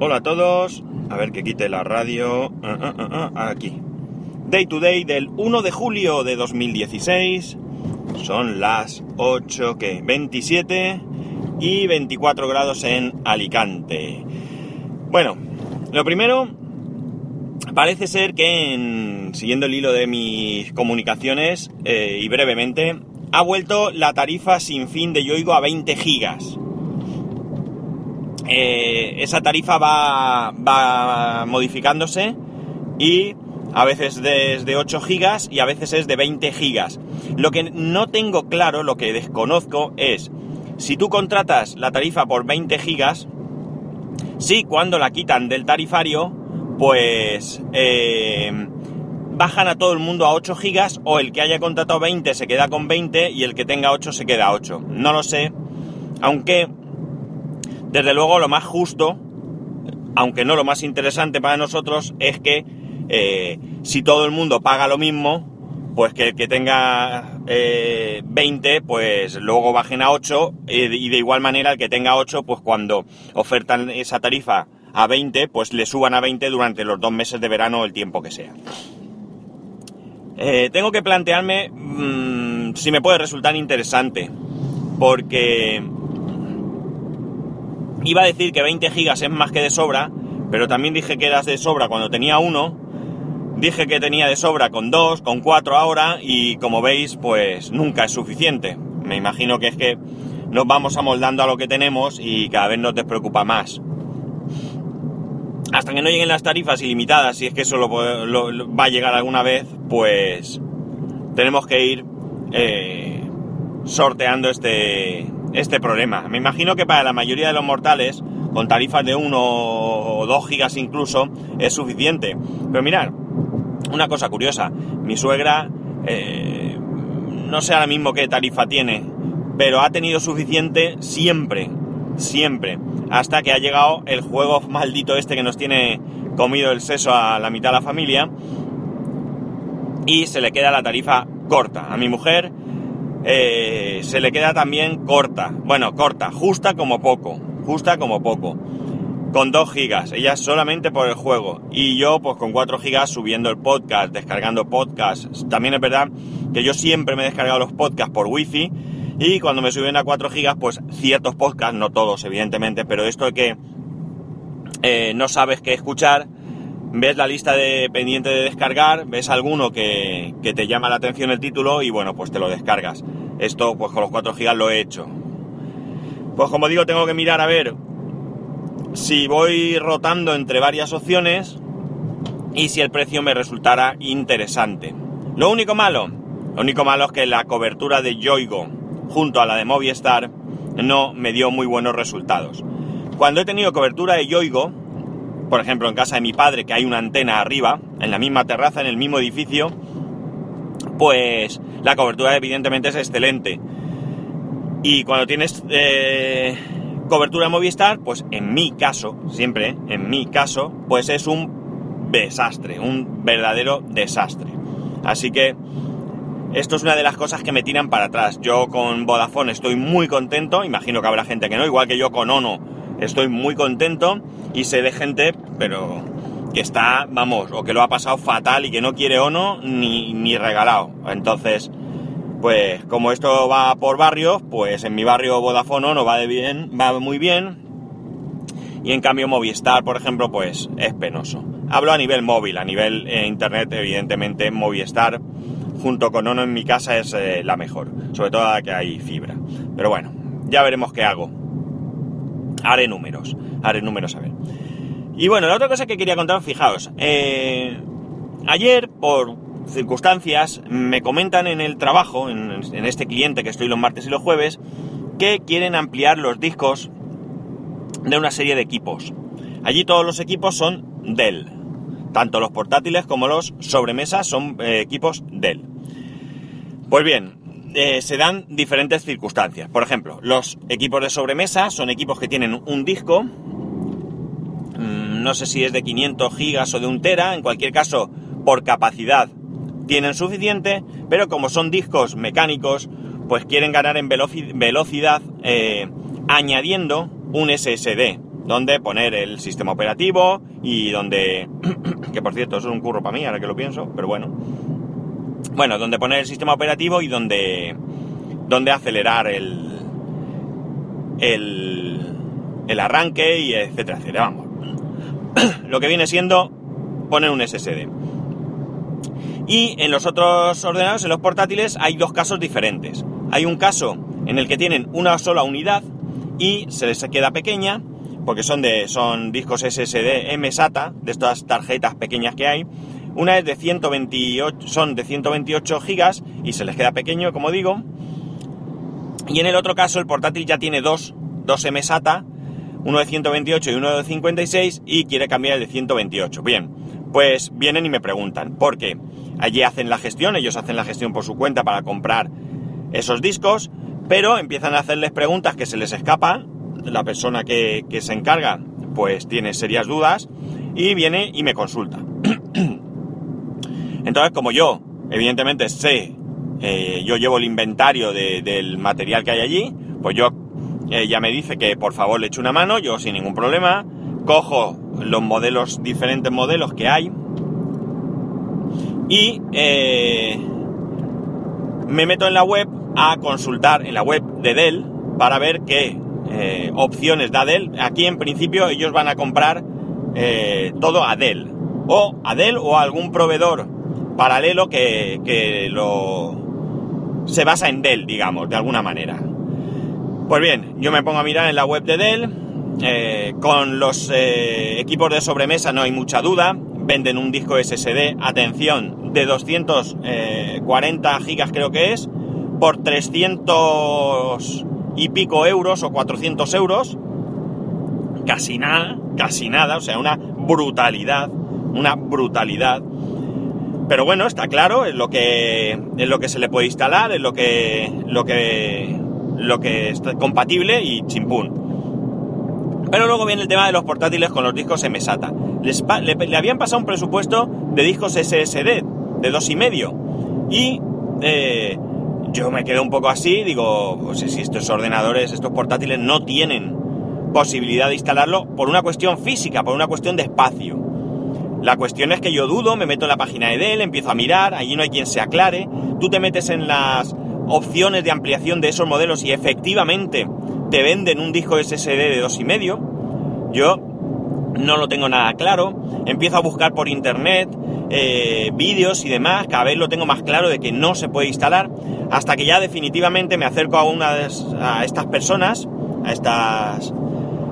Hola a todos. A ver que quite la radio. Ah, ah, ah, ah, aquí. Day to day del 1 de julio de 2016. Son las 8, ¿qué? 27 y 24 grados en Alicante. Bueno, lo primero, parece ser que en- siguiendo el hilo de mis comunicaciones eh, y brevemente, ha vuelto la tarifa sin fin de Yoigo a 20 gigas. Eh, esa tarifa va, va modificándose y a veces desde 8 gigas y a veces es de 20 gigas. Lo que no tengo claro, lo que desconozco es si tú contratas la tarifa por 20 gigas, si cuando la quitan del tarifario, pues eh, bajan a todo el mundo a 8 gigas o el que haya contratado 20 se queda con 20 y el que tenga 8 se queda a 8. No lo sé, aunque desde luego lo más justo, aunque no lo más interesante para nosotros, es que eh, si todo el mundo paga lo mismo, pues que el que tenga eh, 20, pues luego bajen a 8 eh, y de igual manera el que tenga 8, pues cuando ofertan esa tarifa a 20, pues le suban a 20 durante los dos meses de verano el tiempo que sea. Eh, tengo que plantearme mm, si me puede resultar interesante, porque iba a decir que 20 gigas es más que de sobra, pero también dije que eras de sobra cuando tenía uno, dije que tenía de sobra con dos, con cuatro ahora, y como veis, pues nunca es suficiente. Me imagino que es que nos vamos amoldando a lo que tenemos y cada vez nos despreocupa más. Hasta que no lleguen las tarifas ilimitadas, si es que eso lo, va a llegar alguna vez, pues tenemos que ir eh, sorteando este, este problema. Me imagino que para la mayoría de los mortales, con tarifas de 1 o 2 gigas incluso, es suficiente. Pero mirad, una cosa curiosa, mi suegra, eh, no sé ahora mismo qué tarifa tiene, pero ha tenido suficiente siempre, siempre, hasta que ha llegado el juego maldito este que nos tiene comido el seso a la mitad de la familia y se le queda la tarifa corta. A mi mujer eh, se le queda también corta, bueno, corta, justa como poco, justa como poco con 2 gigas, ella solamente por el juego. Y yo, pues con 4 gigas subiendo el podcast, descargando podcasts. También es verdad que yo siempre me he descargado los podcasts por wifi. Y cuando me suben a 4 gigas, pues ciertos podcasts, no todos, evidentemente, pero esto de que eh, no sabes qué escuchar, ves la lista de pendiente de descargar, ves alguno que, que te llama la atención el título y bueno, pues te lo descargas. Esto, pues con los 4 gigas lo he hecho. Pues como digo, tengo que mirar a ver si voy rotando entre varias opciones y si el precio me resultara interesante. Lo único malo, lo único malo es que la cobertura de Yoigo junto a la de Movistar no me dio muy buenos resultados. Cuando he tenido cobertura de Yoigo, por ejemplo en casa de mi padre que hay una antena arriba, en la misma terraza, en el mismo edificio, pues la cobertura evidentemente es excelente. Y cuando tienes eh, cobertura de Movistar, pues en mi caso, siempre, en mi caso, pues es un desastre, un verdadero desastre. Así que esto es una de las cosas que me tiran para atrás. Yo con Vodafone estoy muy contento, imagino que habrá gente que no, igual que yo con Ono estoy muy contento y sé de gente, pero que está, vamos, o que lo ha pasado fatal y que no quiere Ono ni, ni regalado. Entonces, pues como esto va por barrios, pues en mi barrio Vodafone no va de bien, va muy bien. Y en cambio Movistar, por ejemplo, pues es penoso. Hablo a nivel móvil, a nivel eh, internet, evidentemente Movistar junto con Ono en mi casa es eh, la mejor, sobre todo ahora que hay fibra. Pero bueno, ya veremos qué hago. Haré números, haré números a ver. Y bueno, la otra cosa que quería contaros, fijaos, eh, ayer por circunstancias me comentan en el trabajo, en, en este cliente que estoy los martes y los jueves, que quieren ampliar los discos de una serie de equipos. Allí todos los equipos son Dell. Tanto los portátiles como los sobremesas son eh, equipos Dell. Pues bien, eh, se dan diferentes circunstancias. Por ejemplo, los equipos de sobremesa son equipos que tienen un disco, mm, no sé si es de 500 gigas o de un tera, en cualquier caso, por capacidad tienen suficiente, pero como son discos mecánicos, pues quieren ganar en veloci- velocidad eh, añadiendo un SSD. donde poner el sistema operativo y donde, que por cierto, eso es un curro para mí, ahora que lo pienso, pero bueno. Bueno, donde poner el sistema operativo y donde, donde acelerar el, el, el arranque y etcétera, etcétera. Vamos. Lo que viene siendo poner un SSD. Y en los otros ordenadores, en los portátiles, hay dos casos diferentes. Hay un caso en el que tienen una sola unidad y se les queda pequeña, porque son, de, son discos SSD M-SATA, de estas tarjetas pequeñas que hay. Una es de 128, son de 128 gigas y se les queda pequeño, como digo. Y en el otro caso, el portátil ya tiene dos, dos M-SATA, uno de 128 y uno de 56, y quiere cambiar el de 128. Bien, pues vienen y me preguntan, porque allí hacen la gestión, ellos hacen la gestión por su cuenta para comprar esos discos, pero empiezan a hacerles preguntas que se les escapan, la persona que, se encarga pues tiene serias dudas y viene y me consulta. Entonces, como yo, evidentemente sé, eh, yo llevo el inventario del material que hay allí, pues yo ella me dice que por favor le eche una mano, yo sin ningún problema, cojo los modelos, diferentes modelos que hay y eh, me meto en la web a consultar en la web de Dell para ver qué eh, opciones da Dell. Aquí en principio ellos van a comprar eh, todo a Dell o a Dell o a algún proveedor paralelo que, que lo se basa en Dell, digamos, de alguna manera. Pues bien, yo me pongo a mirar en la web de Dell. Eh, con los eh, equipos de sobremesa no hay mucha duda. Venden un disco SSD, atención, de 240 gigas creo que es, por 300 y pico euros o 400 euros. Casi nada, casi nada, o sea, una brutalidad, una brutalidad. Pero bueno, está claro, es lo que, es lo que se le puede instalar, es lo que, lo que lo que está compatible y chimpún. Pero luego viene el tema de los portátiles con los discos MSATA. Les le, habían pasado un presupuesto de discos SSD de dos y medio. Y eh, yo me quedé un poco así, digo, pues si estos ordenadores, estos portátiles no tienen posibilidad de instalarlo por una cuestión física, por una cuestión de espacio. La cuestión es que yo dudo, me meto en la página de Dell, empiezo a mirar, allí no hay quien se aclare, tú te metes en las opciones de ampliación de esos modelos y efectivamente te venden un disco SSD de 2,5, yo no lo tengo nada claro. Empiezo a buscar por internet eh, vídeos y demás, cada vez lo tengo más claro de que no se puede instalar, hasta que ya definitivamente me acerco a una de estas personas, a, estas,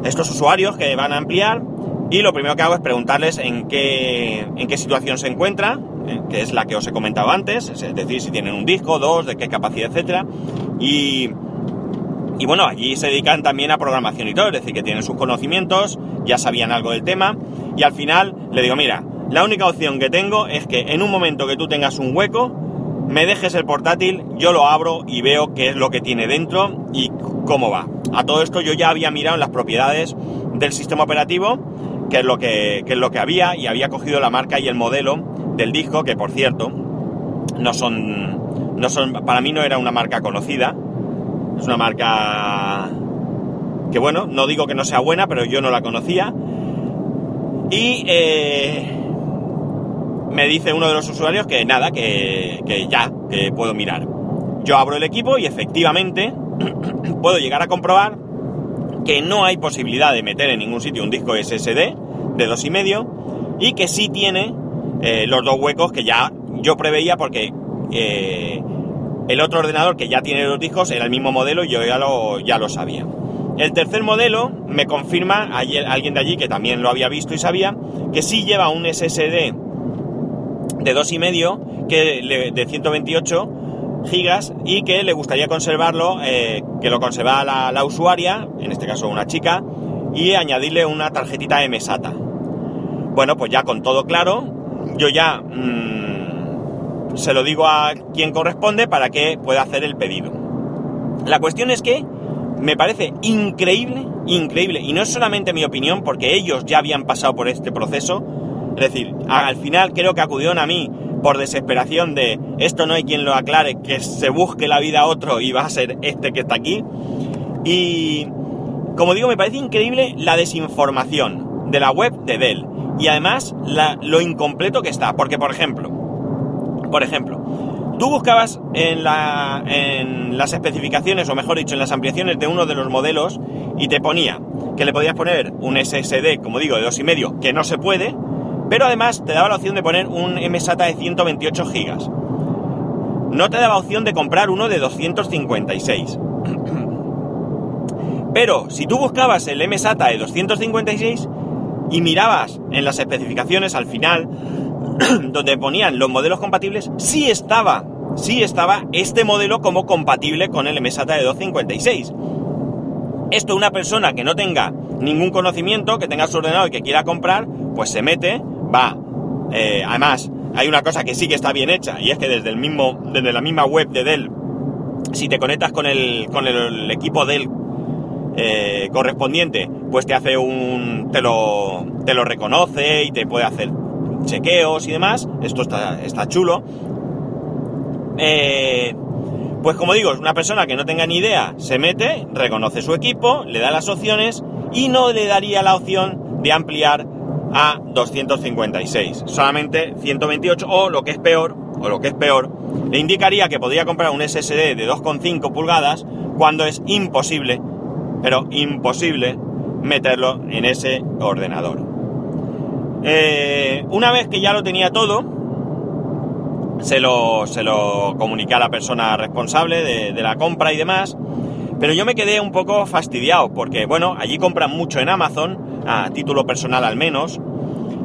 a estos usuarios que van a ampliar, y lo primero que hago es preguntarles en qué, en qué situación se encuentra, eh, que es la que os he comentado antes, es decir, si tienen un disco, dos, de qué capacidad, etcétera. Y, y bueno, allí se dedican también a programación y todo, es decir, que tienen sus conocimientos, ya sabían algo del tema, y al final le digo, mira, la única opción que tengo es que en un momento que tú tengas un hueco, me dejes el portátil, yo lo abro y veo qué es lo que tiene dentro y cómo va. A todo esto yo ya había mirado las propiedades del sistema operativo, que es lo que, que es lo que había, y había cogido la marca y el modelo del disco, que por cierto, no son, no son, para mí no era una marca conocida, es una marca que bueno, no digo que no sea buena, pero yo no la conocía. Y eh, me dice uno de los usuarios que nada, que, que ya, que puedo mirar. Yo abro el equipo y efectivamente puedo llegar a comprobar que no hay posibilidad de meter en ningún sitio un disco SSD de dos y medio y que sí tiene eh, los dos huecos que ya yo preveía porque eh, el otro ordenador que ya tiene los discos era el mismo modelo y yo ya lo, ya lo sabía. El tercer modelo me confirma alguien de allí que también lo había visto y sabía que sí lleva un SSD de 2,5 que de 128 gigas y que le gustaría conservarlo, eh, que lo conserva la, usuaria, en este caso una chica, y añadirle una tarjetita MSATA. Bueno, pues ya con todo claro, yo ya mmm, se lo digo a quien corresponde para que pueda hacer el pedido. La cuestión es que me parece increíble, increíble, y no es solamente mi opinión, porque ellos ya habían pasado por este proceso, es decir, al final creo que acudieron a mí por desesperación de esto no hay quien lo aclare, que se busque la vida a otro y va a ser este que está aquí. Y como digo, me parece increíble la desinformación de la web de Dell. Y además lo incompleto que está. Porque, por ejemplo, por ejemplo, tú buscabas en, la, en las especificaciones, o mejor dicho, en las ampliaciones de uno de los modelos, y te ponía que le podías poner un SSD, como digo, de 2,5, que no se puede, pero además te daba la opción de poner un MSATA de 128 GB. No te daba opción de comprar uno de 256. Pero si tú buscabas el MSATA de 256 y mirabas en las especificaciones al final, donde ponían los modelos compatibles, sí estaba, sí estaba este modelo como compatible con el MSATA de 256. Esto una persona que no tenga ningún conocimiento, que tenga su ordenador y que quiera comprar, pues se mete, va. Eh, además, hay una cosa que sí que está bien hecha, y es que desde el mismo, desde la misma web de Dell, si te conectas con el, con el equipo Dell eh, correspondiente, pues te hace un. te lo, te lo reconoce y te puede hacer chequeos y demás. Esto está, está chulo. Eh, pues como digo, es una persona que no tenga ni idea, se mete, reconoce su equipo, le da las opciones y no le daría la opción de ampliar a 256, solamente 128 o lo que es peor, o lo que es peor, le indicaría que podría comprar un SSD de 2,5 pulgadas cuando es imposible, pero imposible meterlo en ese ordenador. Eh, una vez que ya lo tenía todo, se lo, se lo comuniqué a la persona responsable de, la compra y demás, pero yo me quedé un poco fastidiado porque, bueno, allí compran mucho en Amazon, a título personal al menos,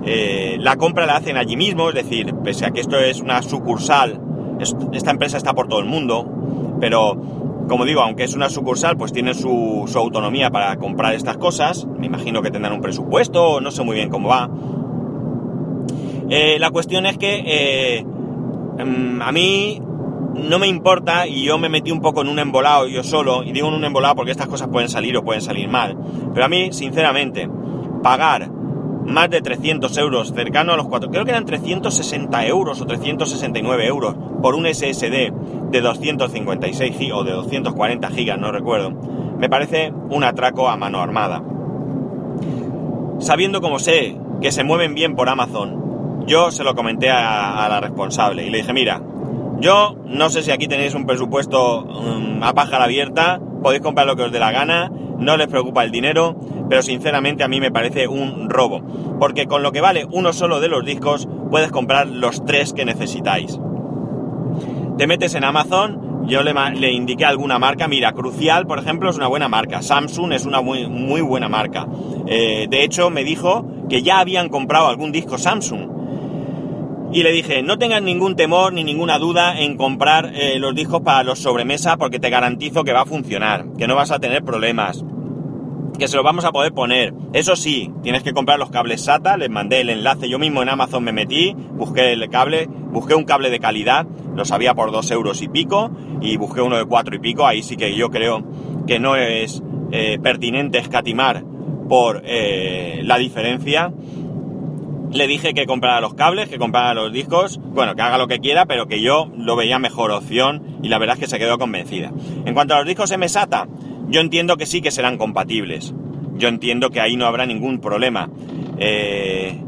eh, la compra la hacen allí mismo, es decir, pese a que esto es una sucursal, esta empresa está por todo el mundo, pero como digo, aunque es una sucursal, pues tiene su, autonomía para comprar estas cosas, me imagino que tendrán un presupuesto, no sé muy bien cómo va. Eh, la cuestión es que eh, Em, a mí no me importa y yo me metí un poco en un embolado yo solo, y digo en un embolado porque estas cosas pueden salir o pueden salir mal, pero a mí, sinceramente, pagar más de 300 euros, cercano a los 4, creo que eran 360 euros o 369 euros por un SSD de 256 GB o de 240 GB, no recuerdo, me parece un atraco a mano armada. Sabiendo como sé que se mueven bien por Amazon yo se lo comenté a, la responsable y le dije, mira, yo no sé si aquí tenéis un presupuesto mm, a pájara abierta, podéis comprar lo que os dé la gana, no les preocupa el dinero, pero sinceramente a mí me parece un robo, porque con lo que vale uno solo de los discos puedes comprar los tres que necesitáis. Te metes en Amazon, yo le, indiqué alguna marca, mira, Crucial, por ejemplo, es una buena marca, Samsung es una muy, muy buena marca. Eh, de hecho, me dijo que ya habían comprado algún disco Samsung y le dije, no tengas ningún temor ni ninguna duda en comprar eh, los discos para los sobremesa porque te garantizo que va a funcionar, que no vas a tener problemas, que se los vamos a poder poner. Eso sí, tienes que comprar los cables SATA, les mandé el enlace, yo mismo en Amazon me metí, busqué el cable, busqué un cable de calidad, lo sabía por dos euros y pico, y busqué uno de cuatro y pico, ahí sí que yo creo que no es eh, pertinente escatimar por eh, la diferencia le dije que comprara los cables, que comprara los discos, bueno, que haga lo que quiera, pero que yo lo veía mejor opción y la verdad es que se quedó convencida. En cuanto a los discos MSATA, yo entiendo que sí que serán compatibles. Yo entiendo que ahí no habrá ningún problema. Eh,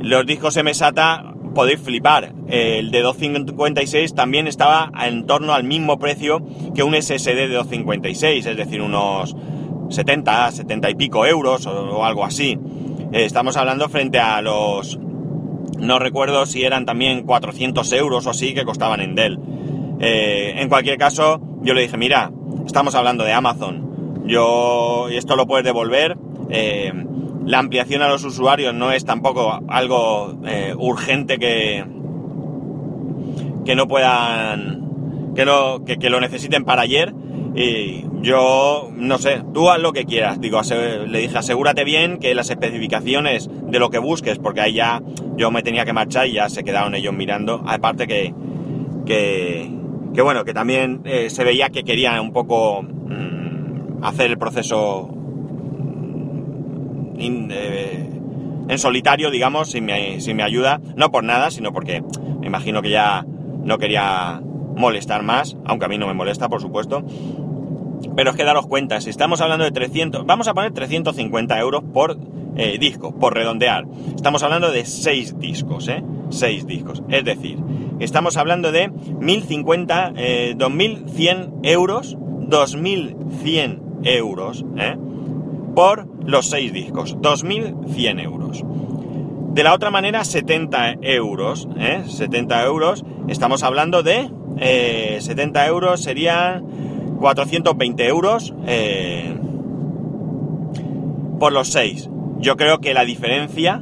los discos MSATA podéis flipar. El de 256 también estaba en torno al mismo precio que un SSD de 256, es decir, unos 70, 70 y pico euros o algo así. Eh, estamos hablando frente a los... No recuerdo si eran también 400 euros o así que costaban en Dell. Eh, en cualquier caso, yo le dije, mira, estamos hablando de Amazon. Yo, esto lo puedes devolver. Eh, la ampliación a los usuarios no es tampoco algo urgente que, que no puedan, que, no, que lo necesiten para ayer. Y yo, no sé, tú haz lo que quieras. Digo, le dije, asegúrate bien que las especificaciones de lo que busques, porque ahí ya yo me tenía que marchar y ya se quedaron ellos mirando. Aparte que, que, bueno, que también eh, se veía que querían un poco mm, hacer el proceso eh, en solitario, digamos, sin mi, sin mi ayuda. No por nada, sino porque me imagino que ya no quería molestar más, aunque a mí no me molesta, por supuesto. Pero es que daros cuenta, si estamos hablando de 300, vamos a poner 350 euros por eh, disco, por redondear. Estamos hablando de 6 discos, ¿eh? 6 discos. Es decir, estamos hablando de 1050, eh, 2100 euros, 2100 euros, ¿eh? Por los 6 discos, 2100 euros. De la otra manera, 70 euros, ¿eh? 70 euros, estamos hablando de... 70 euros serían 420 euros eh, por los 6. Yo creo que la diferencia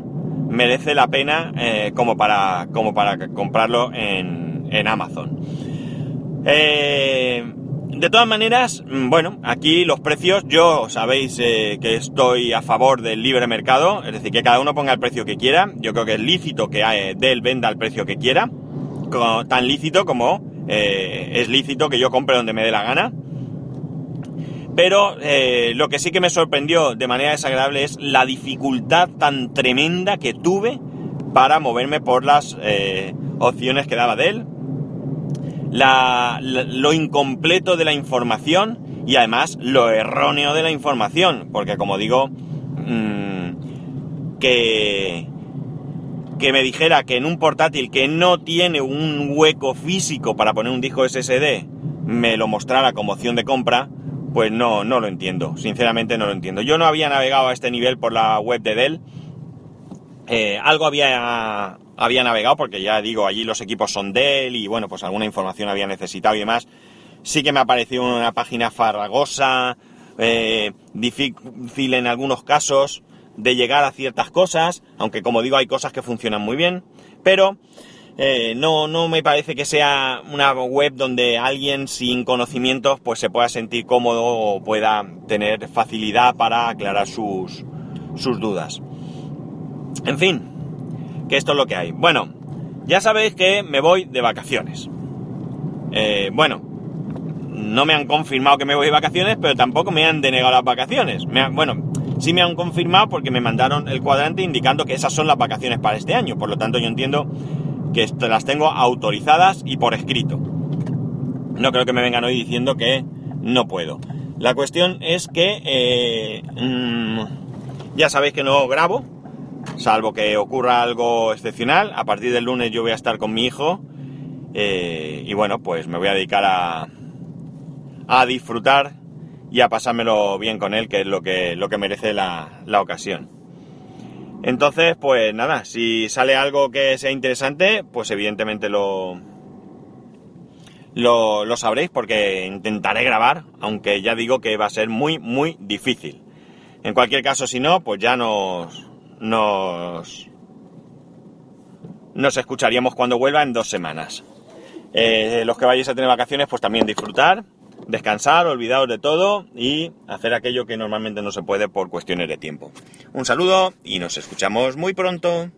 merece la pena eh, como, para, como para comprarlo en, en Amazon. Eh, de todas maneras, mm, bueno, aquí los precios, yo sabéis que estoy a favor del libre mercado, es decir, que cada uno ponga el precio que quiera. Yo creo que es lícito que Dell venda el precio que quiera, tan lícito como es lícito que yo compre donde me dé la gana. Pero eh, lo que sí que me sorprendió de manera desagradable es la dificultad tan tremenda que tuve para moverme por las eh, opciones que daba de él, lo incompleto de la información y además lo erróneo de la información, porque como digo, mm, que, que me dijera que en un portátil que no tiene un hueco físico para poner un disco SSD, me lo mostrara como opción de compra, pues no, no lo entiendo, sinceramente no lo entiendo. Yo no había navegado a este nivel por la web de Dell. Eh, algo había, había navegado porque ya digo, allí los equipos son Dell y bueno, pues alguna información había necesitado y demás. Sí que me ha parecido una página farragosa, eh, difícil en algunos casos de llegar a ciertas cosas, aunque como digo hay cosas que funcionan muy bien, pero eh, no, no me parece que sea una web donde alguien sin conocimientos pues se pueda sentir cómodo o pueda tener facilidad para aclarar sus, sus dudas. En fin, que esto es lo que hay. Bueno, ya sabéis que me voy de vacaciones. Eh, bueno, no me han confirmado que me voy de vacaciones, pero tampoco me han denegado las vacaciones. bueno, sí me han confirmado porque me mandaron el cuadrante indicando que esas son las vacaciones para este año. Por lo tanto, yo entiendo que las tengo autorizadas y por escrito. No creo que me vengan hoy diciendo que no puedo. La cuestión es que eh, mm, ya sabéis que no grabo, salvo que ocurra algo excepcional. A partir del lunes yo voy a estar con mi hijo eh, y bueno, pues me voy a dedicar a, a disfrutar y a pasármelo bien con él, que es lo que, lo que merece la, la ocasión. Entonces, pues nada, si sale algo que sea interesante, pues evidentemente lo, lo, sabréis porque intentaré grabar, aunque ya digo que va a ser muy, muy difícil. En cualquier caso, si no, pues ya nos, nos, nos escucharíamos cuando vuelva en dos semanas. Eh, los que vayáis a tener vacaciones, pues también disfrutar descansar, olvidaros de todo y hacer aquello que normalmente no se puede por cuestiones de tiempo. Un saludo y nos escuchamos muy pronto.